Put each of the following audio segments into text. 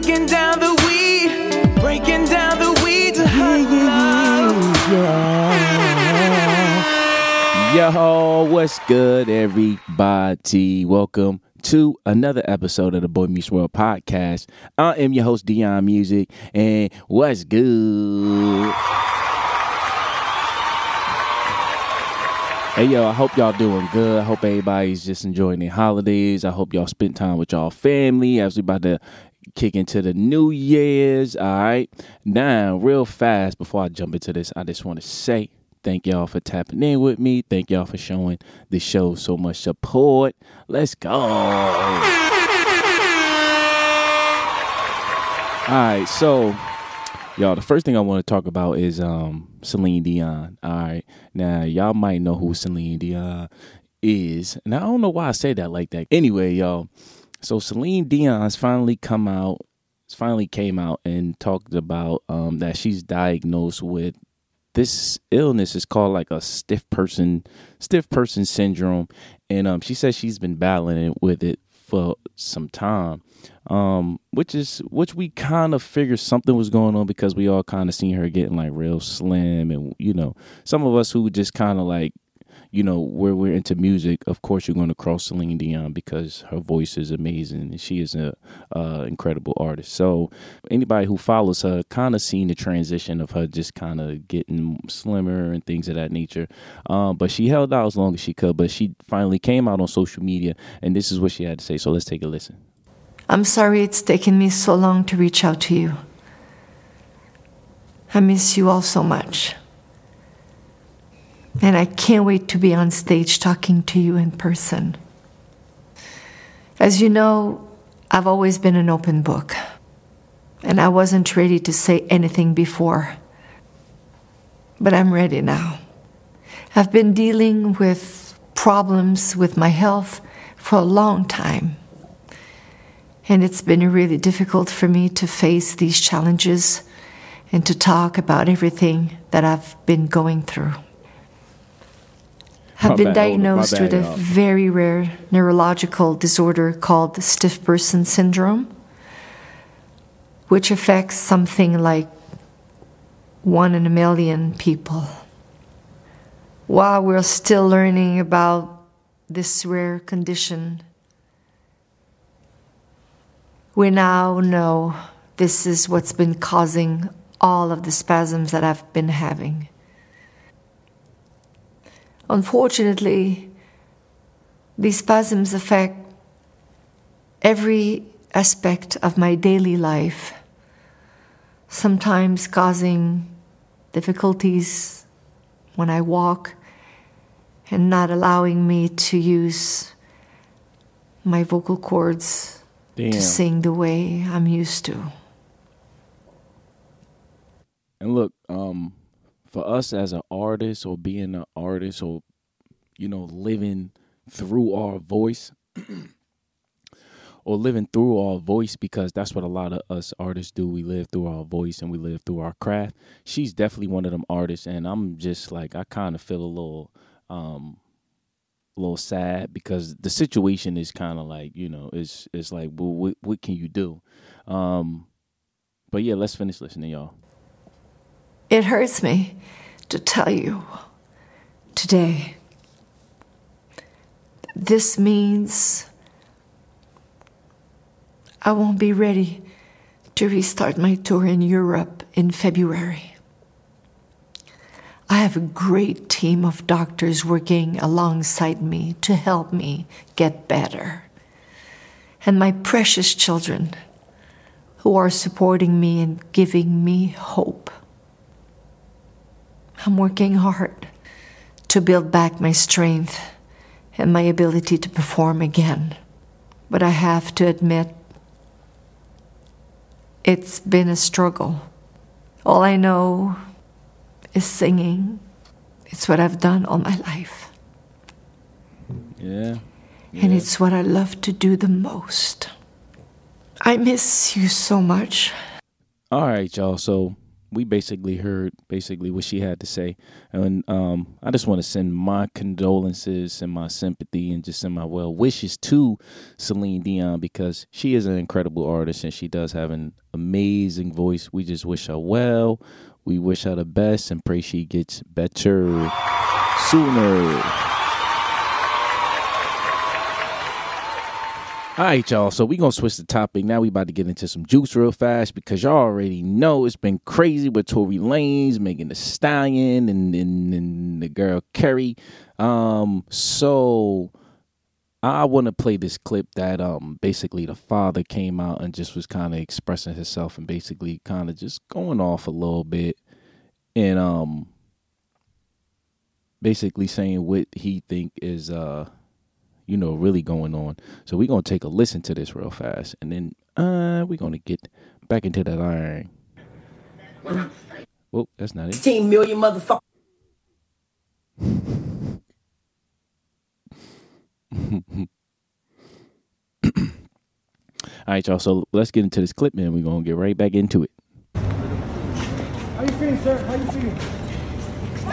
breaking down the weed, breaking down the weed to love. Yo, what's good, everybody? Welcome to another episode of the Boy Meets World podcast. I am your host, Dion Music, and what's good? Hey yo, I hope y'all doing good. I hope everybody's just enjoying their holidays. I hope y'all spent time with y'all family as we about to kick into the New Year's. All right. Now, real fast before I jump into this, I just want to say thank y'all for tapping in with me. Thank y'all for showing the show so much support. Let's go. All right, so y'all, the first thing I want to talk about is um Celine Dion. All right, now y'all might know who Celine Dion is, and I don't know why I say that like that. Anyway, y'all, so Celine Dion's finally come out, finally came out and talked about um that she's diagnosed with this illness. Is called like a stiff person stiff person syndrome. And um she says she's been battling it with it for some time. Um which is which we kind of figured something was going on because we all kind of seen her getting like real slim and you know some of us who just kind of like you know where we're into music of course you're going to cross Celine Dion because her voice is amazing and she is a uh, incredible artist so anybody who follows her kind of seen the transition of her just kind of getting slimmer and things of that nature um, but she held out as long as she could but she finally came out on social media and this is what she had to say so let's take a listen I'm sorry it's taken me so long to reach out to you. I miss you all so much. And I can't wait to be on stage talking to you in person. As you know, I've always been an open book, and I wasn't ready to say anything before. But I'm ready now. I've been dealing with problems with my health for a long time. And it's been really difficult for me to face these challenges and to talk about everything that I've been going through. My been bad, hold on, my diagnosed bad, with a y'all. very rare neurological disorder called stiff person syndrome, which affects something like one in a million people. While we're still learning about this rare condition, we now know this is what's been causing all of the spasms that I've been having. Unfortunately, these spasms affect every aspect of my daily life, sometimes causing difficulties when I walk and not allowing me to use my vocal cords Damn. to sing the way I'm used to. And look, um, for us as an artist or being an artist or you know living through our voice or living through our voice because that's what a lot of us artists do. We live through our voice and we live through our craft. She's definitely one of them artists, and I'm just like I kind of feel a little, um, a little sad because the situation is kind of like you know it's it's like well what what can you do, um, but yeah, let's finish listening, y'all. It hurts me to tell you today. This means I won't be ready to restart my tour in Europe in February. I have a great team of doctors working alongside me to help me get better. And my precious children who are supporting me and giving me hope. I'm working hard to build back my strength and my ability to perform again. But I have to admit, it's been a struggle. All I know is singing. It's what I've done all my life. Yeah. And it's what I love to do the most. I miss you so much. All right, y'all. So we basically heard basically what she had to say, and um, I just want to send my condolences and my sympathy and just send my well wishes to Celine Dion because she is an incredible artist and she does have an amazing voice. We just wish her well. We wish her the best and pray she gets better sooner. All right, y'all. So we gonna switch the topic. Now we about to get into some juice real fast because y'all already know it's been crazy with Tory Lanez, Megan Thee Stallion, and, and, and the girl Carrie. Um, so I want to play this clip that um basically the father came out and just was kind of expressing himself and basically kind of just going off a little bit and um basically saying what he think is uh you know, really going on. So we're gonna take a listen to this real fast, and then uh, we're gonna get back into that iron. Well, that's not it. 16 million motherfuckers. All right, y'all. So let's get into this clip, man. We're gonna get right back into it. How you feeling, sir? How you feeling?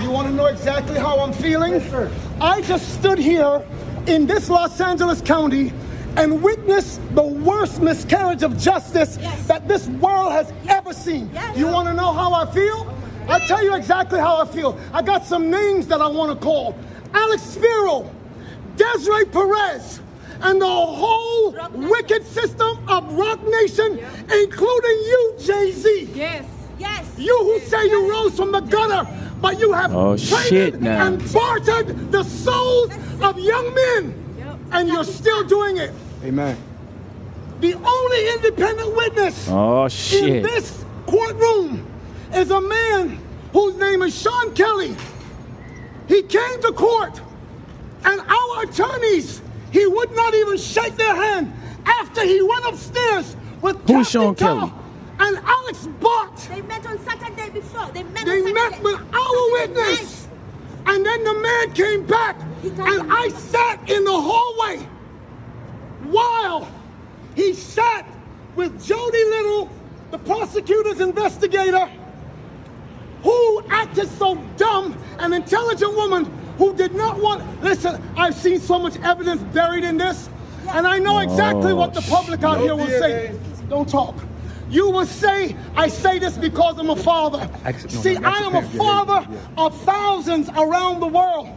You want to know exactly how I'm feeling? Yes, sir. I just stood here in this Los Angeles County and witness the worst miscarriage of justice Yes. that this world has ever seen. Yes. You want to know how I feel? I'll tell you exactly how I feel. I got some names that I want to call. Alex Spiro, Desiree Perez, and the whole wicked system of Roc Nation, including you, Jay-Z. Yes. Yes. You who say you rose from the gutter, but you have Oh, traded shit, now. and bartered the souls of young men, Yep. and you're still doing it. Amen. The only independent witness Oh in this courtroom is a man whose name is Sean Kelly. He came to court, and our attorneys, he would not even shake their hand after he went upstairs with Who's Captain Sean Carl Kelly? And Alex Bott. They met on Saturday before. They met They on met with our witness. And then the man came back, and him. I sat in the hallway while he sat with Jody Little, the prosecutor's investigator, who acted so dumb, an intelligent woman who did not want. Listen, I've seen so much evidence buried in this, and I know exactly Oh, what the public out No here will say. Don't talk. You will say, I say this because I'm a father. See, no, I am a parent. Yeah, father yeah. of thousands around the world.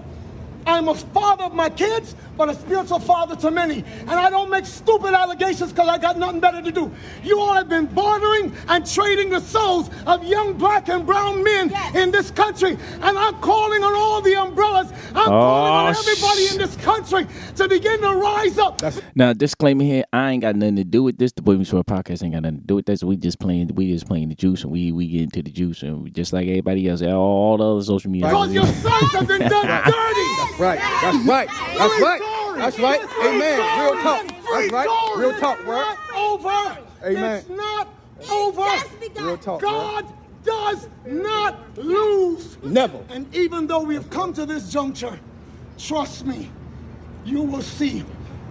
I'm a father of my kids, but a spiritual father to many. And I don't make stupid allegations because I got nothing better to do. You all have been bartering and trading the souls of young black and brown men Yes. in this country. And I'm calling on all the umbrellas. I'm oh, calling on Oh, everybody sh- in this country to begin to rise up. Now, disclaimer here: I ain't got nothing to do with this. The Boy Meets World podcast ain't got nothing to do with this. We just playing. We just playing the juice, and we we get into the juice, and just like everybody else, all the other social media. because your sons have been done dirty. Right. That's right. That's right. That's right. Amen. Real talk. That's right. Real talk, bro. not over. Amen. It's not over. Real talk. God does not lose. Never. And even though we have come to this juncture, trust me, you will see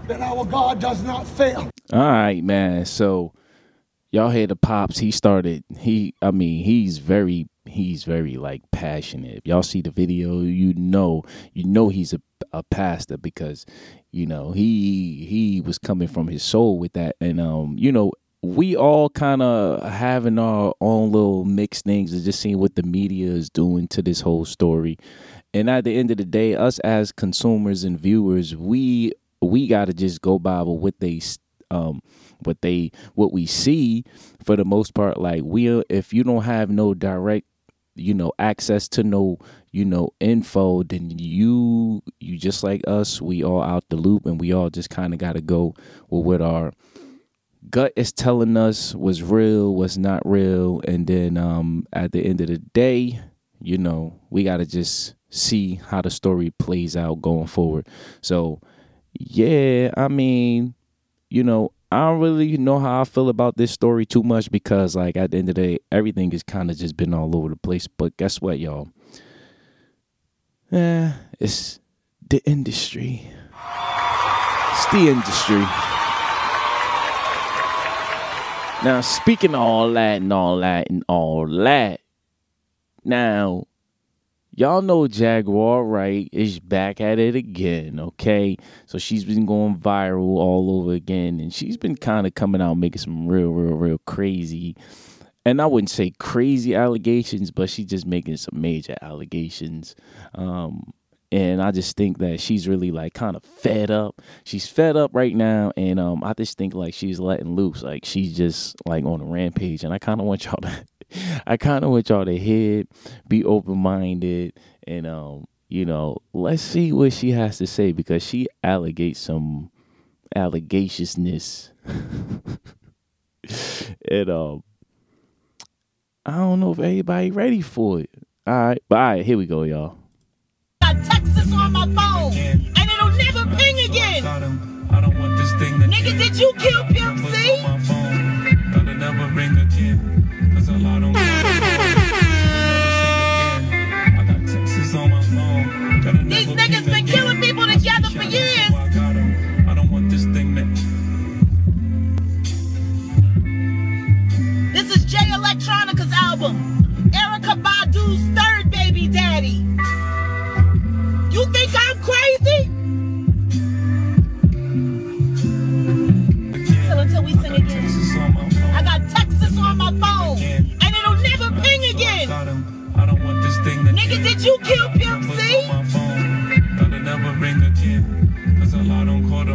that our God does not fail. All right, man. So y'all hear the pops. He started. He. I mean, he's very. He's very like passionate. If y'all see the video, you know, you know he's a a pastor because, you know, he he was coming from his soul with that, and um, you know, we all kind of having our own little mixed things and just seeing what the media is doing to this whole story. And at the end of the day, us as consumers and viewers, we we got to just go by what they um what they what we see for the most part like we if you don't have no direct you know access to no you know info then you you just like us we all out the loop and we all just kind of got to go with what our gut is telling us was real was not real and then um at the end of the day you know we got to just see how the story plays out going forward. So yeah i mean you know i don't really know how i feel about this story too much because like at the end of the day everything has kind of just been all over the place. But guess what y'all? Yeah it's the industry. It's the industry. Now, speaking of all that and all that and all that, Now, y'all know Jaguar, right? Is back at it again, okay? So she's been going viral all over again, and she's been kind of coming out making some real, real, real crazy. And I wouldn't say crazy allegations, but she's just making some major allegations. Um, and I just think that she's really like kind of fed up. She's fed up right now, and um, I just think like she's letting loose, like she's just like on a rampage. And I kind of want y'all to, I kind of want y'all to head, be open minded, and um, you know, let's see what she has to say because she allegates some allegationsness, and um, I don't know if everybody ready for it. All right, but here we go, y'all on my phone, and it'll never ping again. Nigga, did you kill Pimp C? These niggas been killing people together for years. This is Jay Electronica's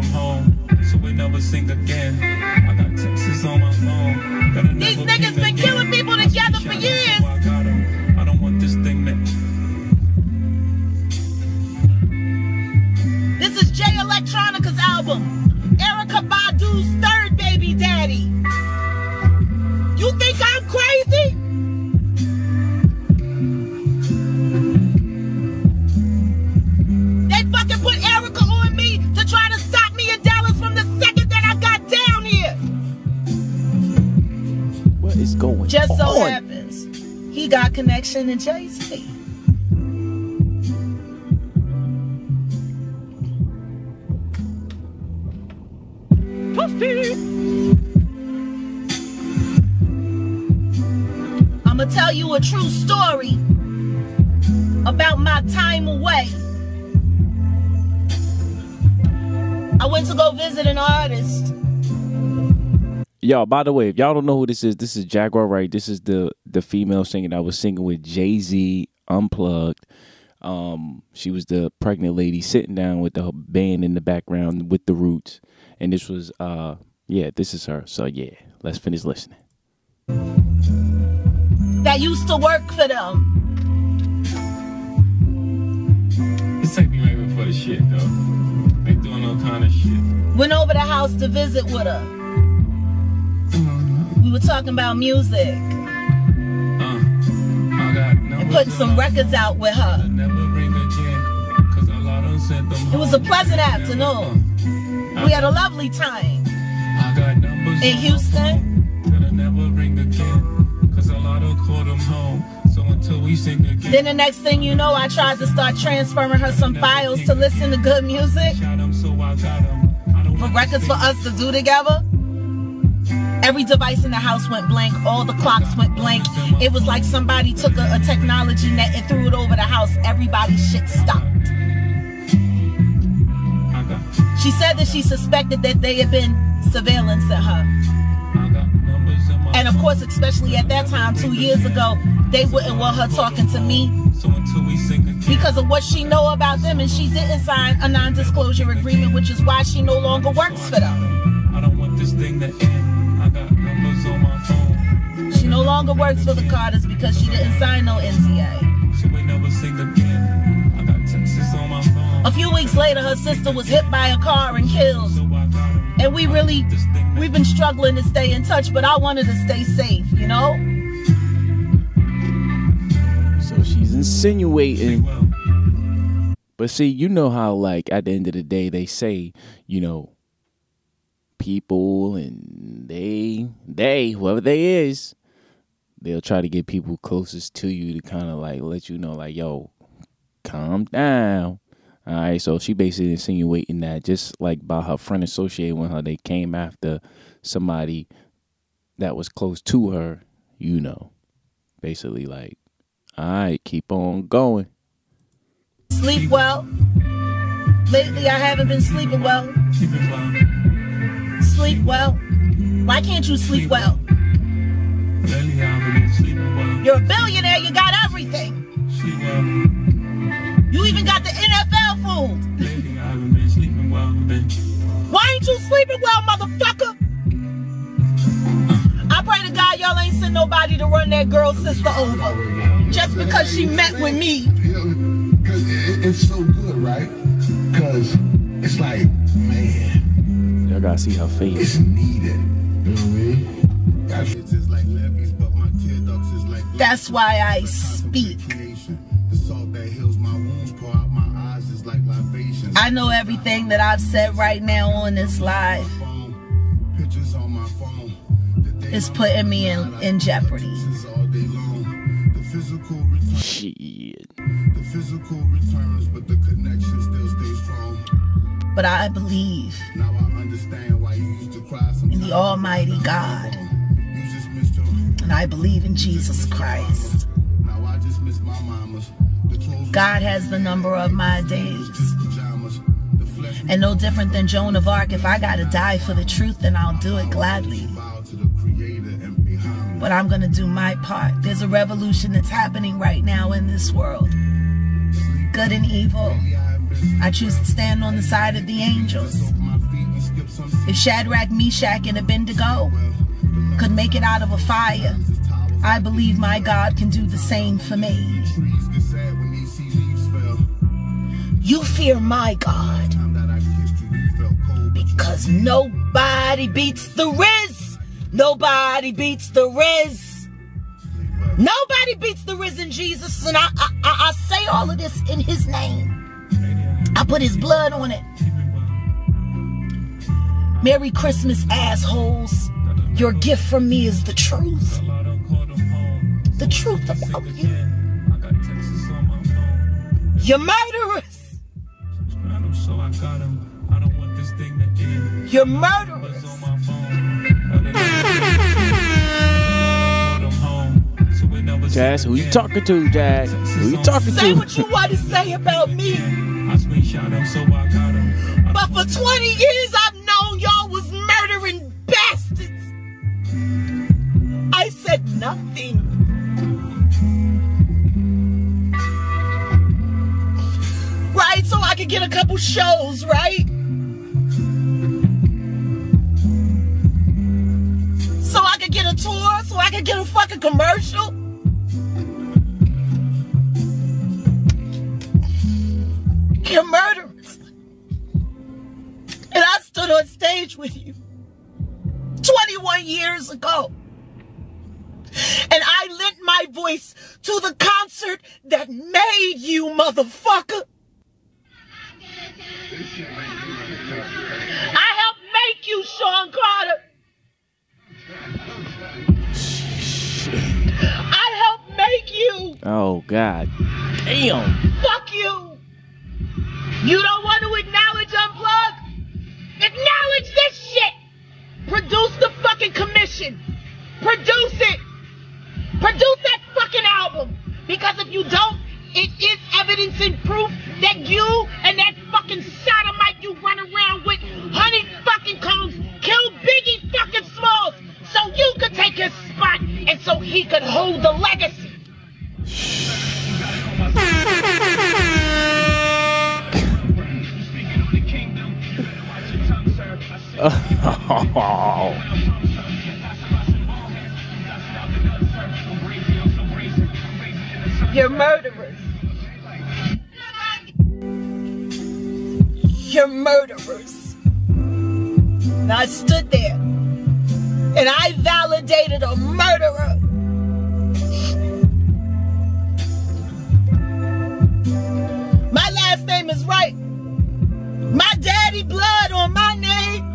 them home. So we never sing again. I got Texas on my phone. These niggas connection to Jay Z. I'm gonna tell you a true story about my time away. I went to go visit an artist. Y'all, by the way, if y'all don't know who this is, this is Jaguar right This is the the female singer that was singing with Jay Z Unplugged. Um, she was the pregnant lady sitting down with the band in the background with the Roots, and this was uh, yeah, this is her. So yeah, let's finish listening. that used to work for them. This ain't me right before the shit though. They doing all kind of shit. Went over the house to visit with her. We were talking about music putting some records out with her. Never ring again. Cause a lot of sent them It was a pleasant afternoon. We had a lovely time I got numbers in Houston. phone that'll never ring again. Cause a lot of call them home. So until we sing again. Then the next thing you know, I tried to start transferring her some files to listen to good music Shot 'em, so I got 'em. I don't for records for us to do together. Every device in the house went blank. All the clocks went blank. It was like somebody took a, a technology net and threw it over the house. Everybody's shit stopped. She said that she suspected that they had been surveillance at her. And of course, especially at that time, two years ago, they wouldn't want her talking to me because of what she know about them, and she didn't sign a non-disclosure agreement, which is why she no longer works for them. I don't want this thing to end. No longer works for the Carters because she didn't sign no NDA. So we never sing again. I got Texas on my phone. A few weeks later, her sister was hit by a car and killed. So I got 'em. And we really, we've been struggling to stay in touch, but I wanted to stay safe, you know? So she's insinuating. But see, you know how like at the end of the day they say, you know, people and they they whoever they is, they'll try to get people closest to you to kind of like let you know like, yo, calm down. All right, so she basically insinuating that just like by her friend associated with her, they came after somebody that was close to her, you know, basically like All right, keep on going. Sleep well. Lately, I haven't been sleeping well. Sleeping well. Sleep well. Why can't you sleep well? You're a billionaire. You got everything. You even got the NFL food. Lately I haven't been sleeping well. I've been Why ain't you sleeping well, motherfucker? I pray to God y'all ain't send nobody to run that girl sister over. Just because she met with me. Because it's so good, right? Because it's like, man, Y'all gotta see her face. it's needed. That's why I speak. creation. The salt that heals my wounds pour out my eyes is like libations. I know everything that I've said right now on this live phone, pictures on my phone. The day is putting me in, in jeopardy. is all day long. The physical Shit. the physical returns, but the connection still stays strong. But I believe Now I understand why you used to cry in the Almighty God. And I believe in Jesus Christ. Now I just miss my mamas. The clothes God has the number of my days. pajamas. The flesh And no different than Joan of Arc, if I gotta die for the truth, then I'll do it gladly. bow to the creator and pay homage. But I'm gonna do my part. There's a revolution that's happening right now in this world. Good and evil. I choose to stand on the side of the angels. My feet and skip some If Shadrach, Meshach, and Abednego could make it out of a fire, I believe my God can do the same for me. You fear my God because nobody beats the Riz. Nobody beats the Riz. Nobody beats the risen Jesus. And I, I I say all of this in his name. I put his blood on it. Merry Christmas, assholes. Your gift from me is the truth. I don't call them home. The truth about you. I got Texas on my phone. You're murderers. Subscribe 'em so I got 'em. I don't want this thing to end. You're murderous. on my phone. I don't call them home. So we never Jazz, who you talking to, Jazz? Who you talking to? Say what you want to say about me. I screenshot them so I got 'em. But for 20 years, I've couple shows, right? So I could get a tour, so I could get a fucking commercial. You're murderers. And I stood on stage with you 21 years ago. And I lent my voice to the concert that made you, motherfucker. I helped make you, Sean Carter. I helped make you. Oh God. Damn. Fuck you. You don't want to acknowledge unplug? Acknowledge this shit. Produce the fucking commission. Produce it. Produce that fucking album. Because if you don't, it is evidence and proof that you and that fucking sodomite you run around with, honey fucking combs, killed Biggie fucking Smalls so you could take his spot and so he could hold the legacy. oh. You're murderers. You're murderers. And I stood there and I validated a murderer. My last name is Wright. My daddy blood on my name.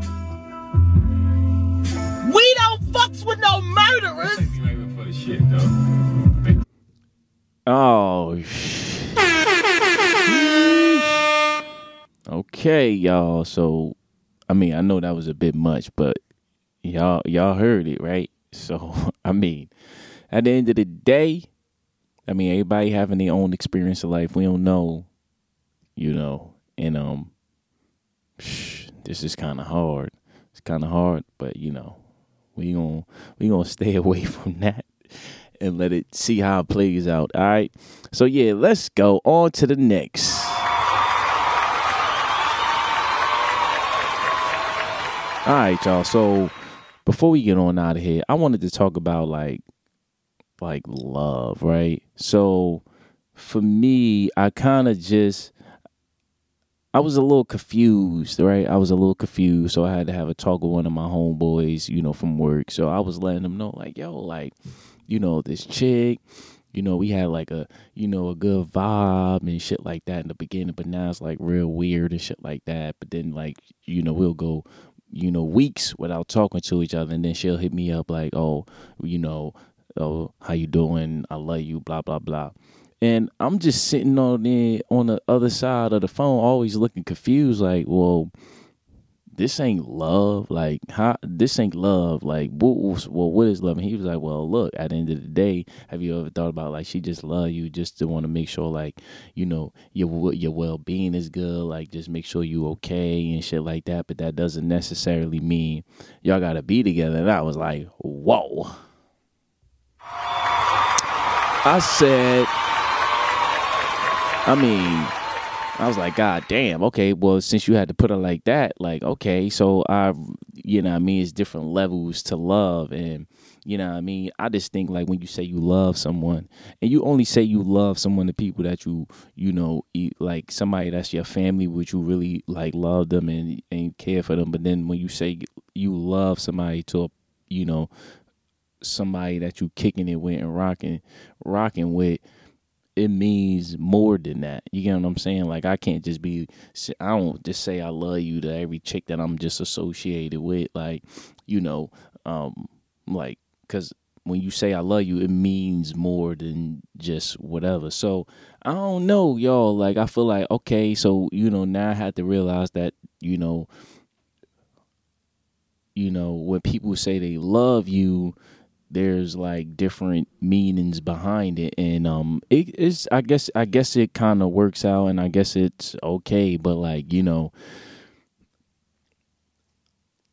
We don't fucks with no murderers. You ain't even for the shit okay, y'all. So, I mean, I know that was a bit much, but y'all y'all heard it, right? So, I mean, at the end of the day, I mean, everybody having their own experience of life. We don't know, you know, and um, psh, this is kind of hard. It's kind of hard, but you know, we gonna we gonna stay away from that and let it see how it plays out. All right. So yeah, let's go on to the next. All right, y'all. So before we get on out of here, I wanted to talk about like like love, right? So for me, I kind of just I was a little confused, right? I was a little confused, so I had to have a talk with one of my homeboys, you know, from work. So I was letting them know, like, yo, like, you know, this chick, you know, we had like a, you know, a good vibe and shit like that in the beginning, but now it's like real weird and shit like that. But then, like, you know, we'll go, you know, weeks without talking to each other, and then she'll hit me up like, oh, you know, oh, how you doing? I love you, blah blah blah. And I'm just sitting on the on the other side of the phone, always looking confused, like, well, this ain't love. Like, how this ain't love. Like, well, what is love? And he was like, well, look, at the end of the day, have you ever thought about like she just love you just to want to make sure like, you know, your your well being is good. Like, just make sure you okay and shit like that. But that doesn't necessarily mean y'all gotta be together. And I was like, whoa. I said, I mean, I was like, God damn, okay, well, since you had to put it like that, like, okay, so I, you know, I mean, it's different levels to love. And, you know, I mean, I just think like when you say you love someone and you only say you love someone, the people that you, you know, like somebody that's your family, would you really like love them and, and care for them. But then when you say you love somebody to, a, you know, somebody that you kicking it with and rocking, rocking with, it means more than that. You get what I'm saying? Like I can't just be I don't just say I love you to every chick that I'm just associated with like, you know, um like cuz when you say I love you, it means more than just whatever. So, I don't know, y'all, like I feel like okay, so you know, now I have to realize that, you know, you know, when people say they love you, there's like different meanings behind it and um it is i guess i guess it kind of works out and i guess it's okay but like you know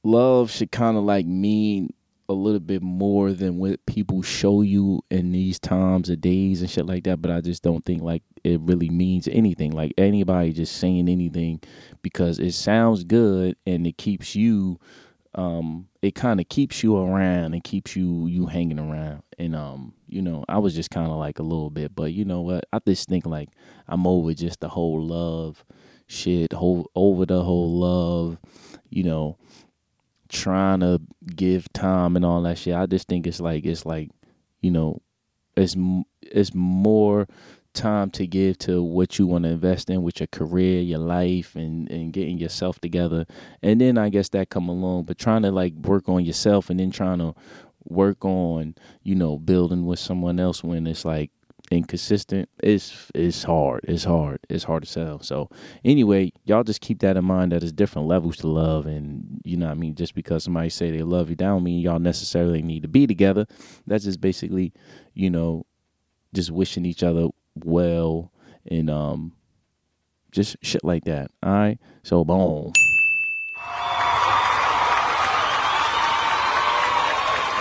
love should kind of like mean a little bit more than what people show you in these times of days and shit like that but i just don't think like it really means anything. Like anybody just saying anything because it sounds good and it keeps you um, it kind of keeps you around and keeps you you hanging around. And um, you know, I was just kind of like a little bit, but you know what? I just think like I'm over just the whole love shit, whole over the whole love, you know, trying to give time and all that shit. I just think it's like it's like, you know, it's it's more time to give to what you want to invest in with your career, your life, and and getting yourself together. And then I guess that come along, but trying to like work on yourself and then trying to work on you know building with someone else when it's like inconsistent it's it's hard it's hard it's hard to sell so anyway y'all just keep that in mind that it's different levels to love and you know i mean just because somebody say they love you that don't mean y'all necessarily need to be together that's just basically you know just wishing each other well and um just shit like that. All right. So boom.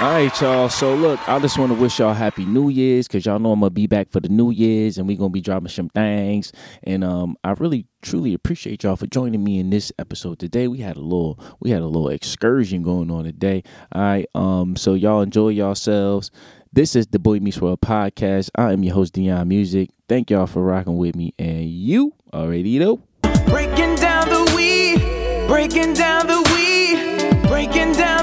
All right, y'all. So look, I just want to wish y'all happy New Year's because y'all know I'm gonna be back for the New Year's and we're gonna be dropping some things. And um, I really truly appreciate y'all for joining me in this episode today. We had a little we had a little excursion going on today. All right. Um, so y'all enjoy yourselves. This is the Boy Meets World podcast. I am your host, Dion Music. Thank y'all for rocking with me. And you already know. Breaking down the weed, breaking down the weed, breaking down.